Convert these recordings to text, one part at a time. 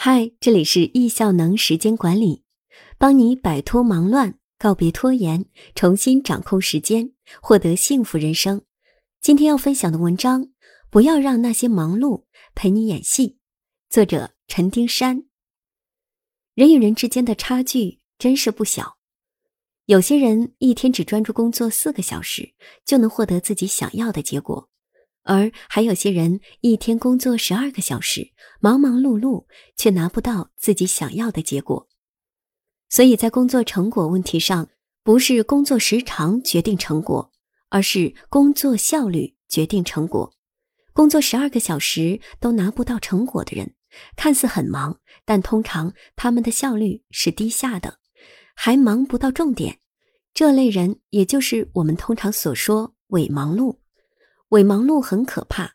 嗨，这里是易效能时间管理，帮你摆脱忙乱，告别拖延，重新掌控时间，获得幸福人生。今天要分享的文章，不要让那些忙碌陪你演戏。作者陈丁山。人与人之间的差距真是不小，有些人一天只专注工作四个小时，就能获得自己想要的结果。而还有些人一天工作十二个小时，忙忙碌碌，却拿不到自己想要的结果。所以在工作成果问题上，不是工作时长决定成果，而是工作效率决定成果。工作十二个小时都拿不到成果的人，看似很忙，但通常他们的效率是低下的，还忙不到重点。这类人，也就是我们通常所说伪忙碌。伪忙碌很可怕，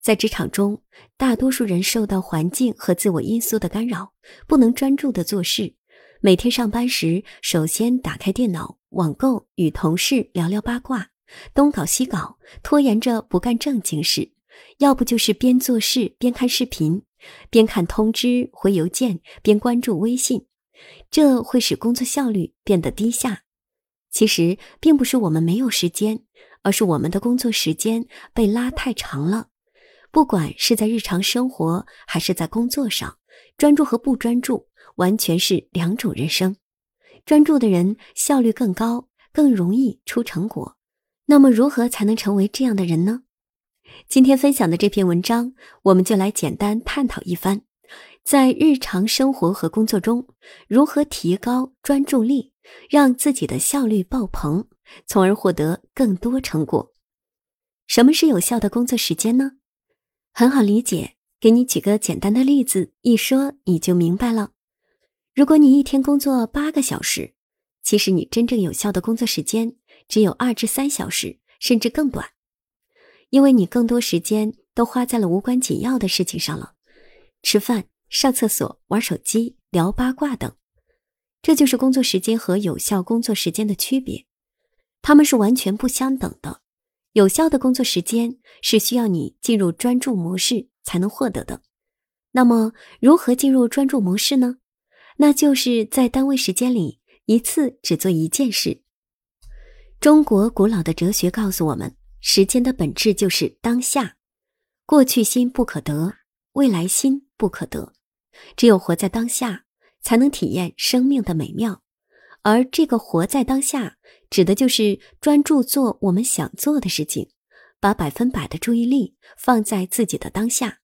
在职场中，大多数人受到环境和自我因素的干扰，不能专注的做事。每天上班时，首先打开电脑网购，与同事聊聊八卦，东搞西搞，拖延着不干正经事。要不就是边做事边看视频，边看通知回邮件，边关注微信，这会使工作效率变得低下。其实，并不是我们没有时间。而是我们的工作时间被拉太长了，不管是在日常生活还是在工作上，专注和不专注完全是两种人生。专注的人效率更高，更容易出成果。那么，如何才能成为这样的人呢？今天分享的这篇文章，我们就来简单探讨一番，在日常生活和工作中，如何提高专注力，让自己的效率爆棚。从而获得更多成果。什么是有效的工作时间呢？很好理解，给你举个简单的例子，一说你就明白了。如果你一天工作八个小时，其实你真正有效的工作时间只有二至三小时，甚至更短，因为你更多时间都花在了无关紧要的事情上了，吃饭、上厕所、玩手机、聊八卦等。这就是工作时间和有效工作时间的区别。他们是完全不相等的。有效的工作时间是需要你进入专注模式才能获得的。那么，如何进入专注模式呢？那就是在单位时间里一次只做一件事。中国古老的哲学告诉我们，时间的本质就是当下。过去心不可得，未来心不可得。只有活在当下，才能体验生命的美妙。而这个活在当下。指的就是专注做我们想做的事情，把百分百的注意力放在自己的当下，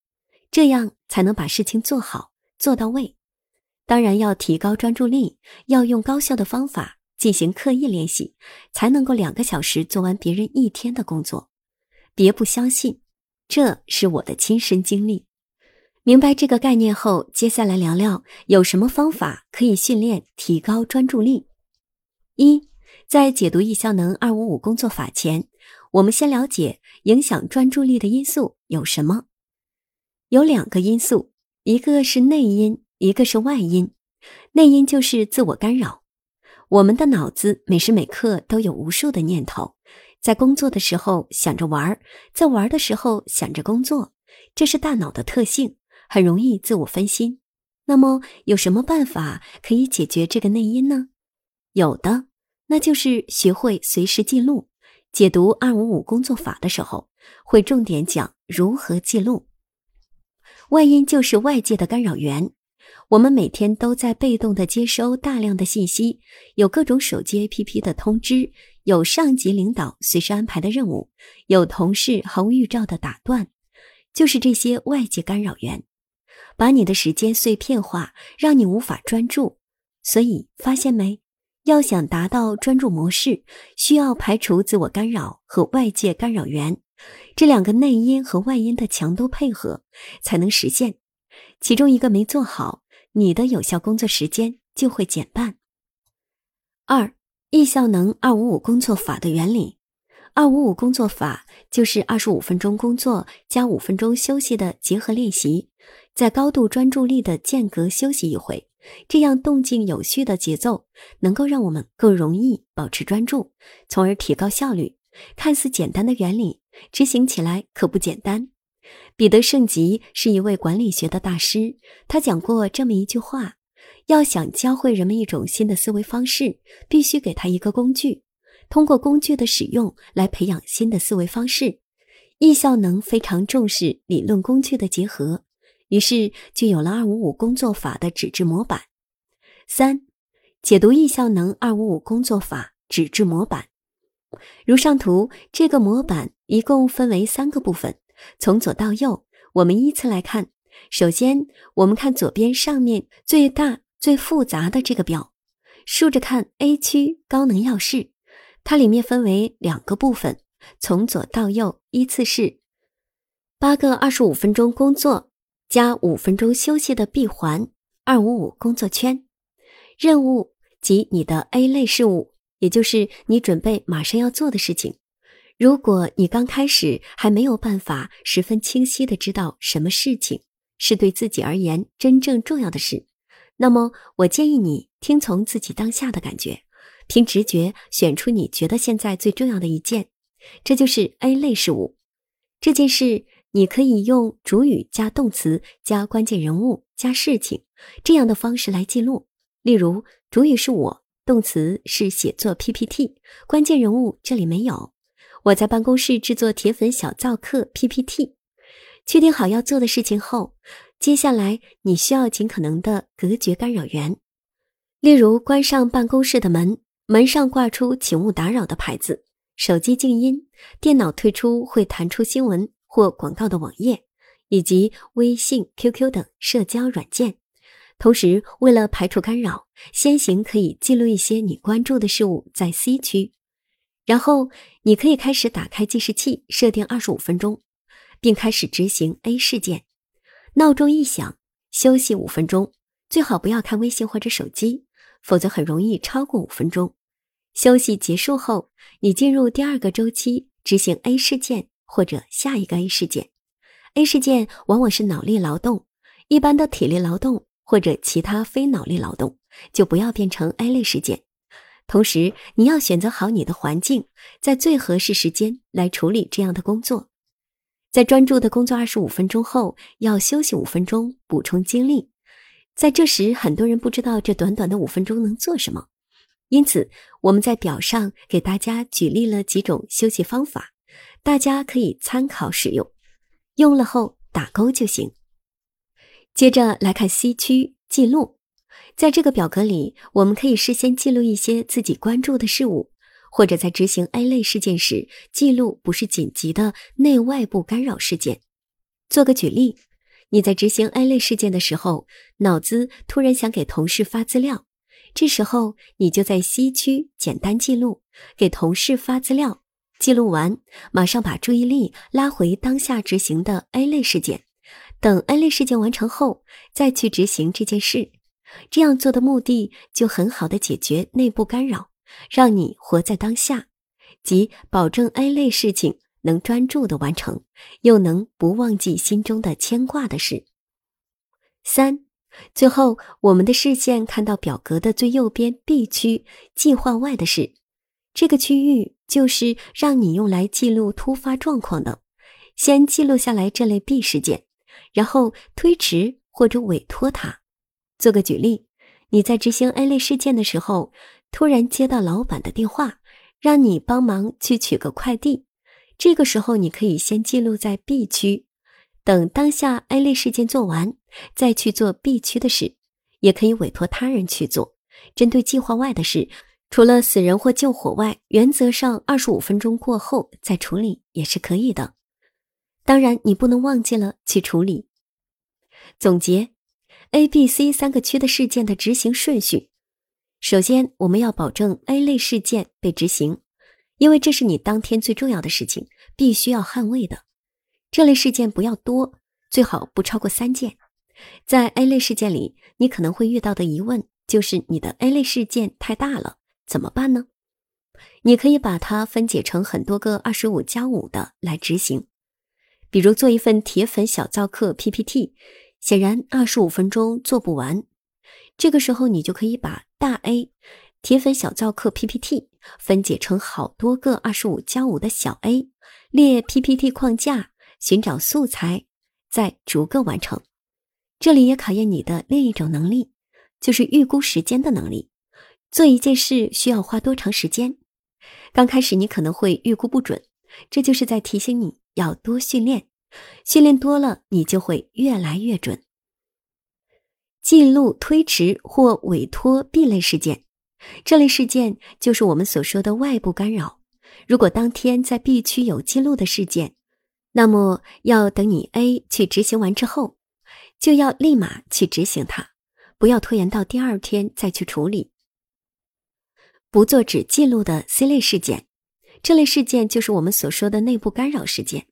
这样才能把事情做好做到位。当然，要提高专注力，要用高效的方法进行刻意练习，才能够两个小时做完别人一天的工作。别不相信，这是我的亲身经历。明白这个概念后，接下来聊聊有什么方法可以训练提高专注力。一。在解读易效能二五五工作法前，我们先了解影响专注力的因素有什么。有两个因素，一个是内因，一个是外因。内因就是自我干扰。我们的脑子每时每刻都有无数的念头，在工作的时候想着玩，在玩的时候想着工作，这是大脑的特性，很容易自我分心。那么有什么办法可以解决这个内因呢？有的。那就是学会随时记录。解读二五五工作法的时候，会重点讲如何记录。外因就是外界的干扰源。我们每天都在被动的接收大量的信息，有各种手机 APP 的通知，有上级领导随时安排的任务，有同事毫无预兆的打断，就是这些外界干扰源，把你的时间碎片化，让你无法专注。所以，发现没？要想达到专注模式，需要排除自我干扰和外界干扰源，这两个内因和外因的强度配合才能实现。其中一个没做好，你的有效工作时间就会减半。二易效能二五五工作法的原理，二五五工作法就是二十五分钟工作加五分钟休息的结合练习，在高度专注力的间隔休息一回。这样动静有序的节奏，能够让我们更容易保持专注，从而提高效率。看似简单的原理，执行起来可不简单。彼得·圣吉是一位管理学的大师，他讲过这么一句话：要想教会人们一种新的思维方式，必须给他一个工具，通过工具的使用来培养新的思维方式。易效能非常重视理论工具的结合，于是就有了二五五工作法的纸质模板。三、解读易效能二五五工作法纸质模板。如上图，这个模板一共分为三个部分，从左到右，我们依次来看。首先，我们看左边上面最大、最复杂的这个表，竖着看 A 区高能要事，它里面分为两个部分，从左到右依次是八个二十五分钟工作加五分钟休息的闭环二五五工作圈，任务及你的 A 类事务。也就是你准备马上要做的事情。如果你刚开始还没有办法十分清晰的知道什么事情是对自己而言真正重要的事，那么我建议你听从自己当下的感觉，凭直觉选出你觉得现在最重要的一件，这就是 A 类事物。这件事你可以用主语加动词加关键人物加事情这样的方式来记录。例如，主语是我。动词是写作 PPT，关键人物这里没有。我在办公室制作铁粉小灶客 PPT。确定好要做的事情后，接下来你需要尽可能的隔绝干扰源，例如关上办公室的门，门上挂出“请勿打扰”的牌子，手机静音，电脑退出会弹出新闻或广告的网页，以及微信、QQ 等社交软件。同时，为了排除干扰，先行可以记录一些你关注的事物在 C 区，然后你可以开始打开计时器，设定二十五分钟，并开始执行 A 事件。闹钟一响，休息五分钟，最好不要看微信或者手机，否则很容易超过五分钟。休息结束后，你进入第二个周期，执行 A 事件或者下一个 A 事件。A 事件往往是脑力劳动，一般的体力劳动。或者其他非脑力劳动，就不要变成 A 类事件。同时，你要选择好你的环境，在最合适时间来处理这样的工作。在专注的工作二十五分钟后，要休息五分钟，补充精力。在这时，很多人不知道这短短的五分钟能做什么，因此我们在表上给大家举例了几种休息方法，大家可以参考使用，用了后打勾就行。接着来看 C 区记录，在这个表格里，我们可以事先记录一些自己关注的事物，或者在执行 A 类事件时记录不是紧急的内外部干扰事件。做个举例，你在执行 A 类事件的时候，脑子突然想给同事发资料，这时候你就在 C 区简单记录，给同事发资料，记录完，马上把注意力拉回当下执行的 A 类事件。等 A 类事件完成后，再去执行这件事。这样做的目的就很好的解决内部干扰，让你活在当下，即保证 A 类事情能专注的完成，又能不忘记心中的牵挂的事。三，最后我们的视线看到表格的最右边 B 区计划外的事，这个区域就是让你用来记录突发状况的。先记录下来这类 B 事件。然后推迟或者委托他。做个举例，你在执行 A 类事件的时候，突然接到老板的电话，让你帮忙去取个快递。这个时候，你可以先记录在 B 区，等当下 A 类事件做完，再去做 B 区的事。也可以委托他人去做。针对计划外的事，除了死人或救火外，原则上二十五分钟过后再处理也是可以的。当然，你不能忘记了去处理。总结，A、B、C 三个区的事件的执行顺序。首先，我们要保证 A 类事件被执行，因为这是你当天最重要的事情，必须要捍卫的。这类事件不要多，最好不超过三件。在 A 类事件里，你可能会遇到的疑问就是：你的 A 类事件太大了，怎么办呢？你可以把它分解成很多个二十五加五的来执行。比如做一份铁粉小灶客 PPT，显然二十五分钟做不完。这个时候，你就可以把大 A 铁粉小灶客 PPT 分解成好多个二十五加五的小 A，列 PPT 框架，寻找素材，再逐个完成。这里也考验你的另一种能力，就是预估时间的能力。做一件事需要花多长时间？刚开始你可能会预估不准，这就是在提醒你要多训练。训练多了，你就会越来越准。记录推迟或委托 B 类事件，这类事件就是我们所说的外部干扰。如果当天在 B 区有记录的事件，那么要等你 A 去执行完之后，就要立马去执行它，不要拖延到第二天再去处理。不做只记录的 C 类事件，这类事件就是我们所说的内部干扰事件。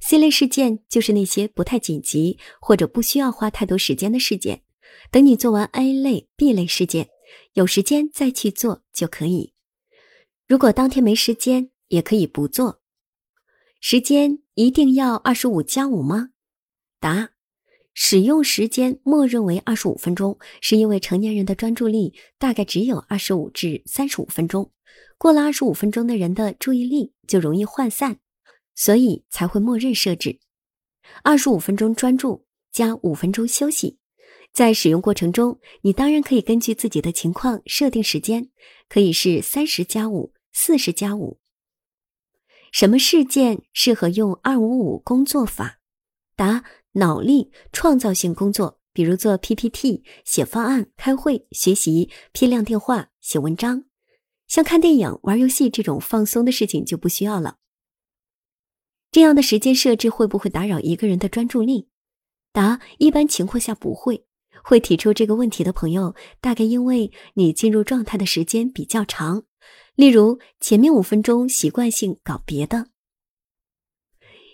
C 类事件就是那些不太紧急或者不需要花太多时间的事件，等你做完 A 类、B 类事件，有时间再去做就可以。如果当天没时间，也可以不做。时间一定要二十五加五吗？答：使用时间默认为二十五分钟，是因为成年人的专注力大概只有二十五至三十五分钟，过了二十五分钟的人的注意力就容易涣散。所以才会默认设置二十五分钟专注加五分钟休息。在使用过程中，你当然可以根据自己的情况设定时间，可以是三十加五、四十加五。什么事件适合用二五五工作法？答：脑力创造性工作，比如做 PPT、写方案、开会、学习、批量电话、写文章。像看电影、玩游戏这种放松的事情就不需要了。这样的时间设置会不会打扰一个人的专注力？答：一般情况下不会。会提出这个问题的朋友，大概因为你进入状态的时间比较长，例如前面五分钟习惯性搞别的。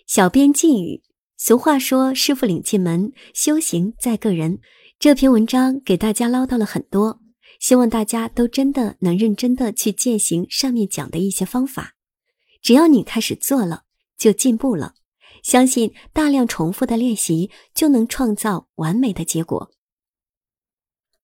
小编寄语：俗话说“师傅领进门，修行在个人”。这篇文章给大家唠叨了很多，希望大家都真的能认真的去践行上面讲的一些方法。只要你开始做了。就进步了，相信大量重复的练习就能创造完美的结果。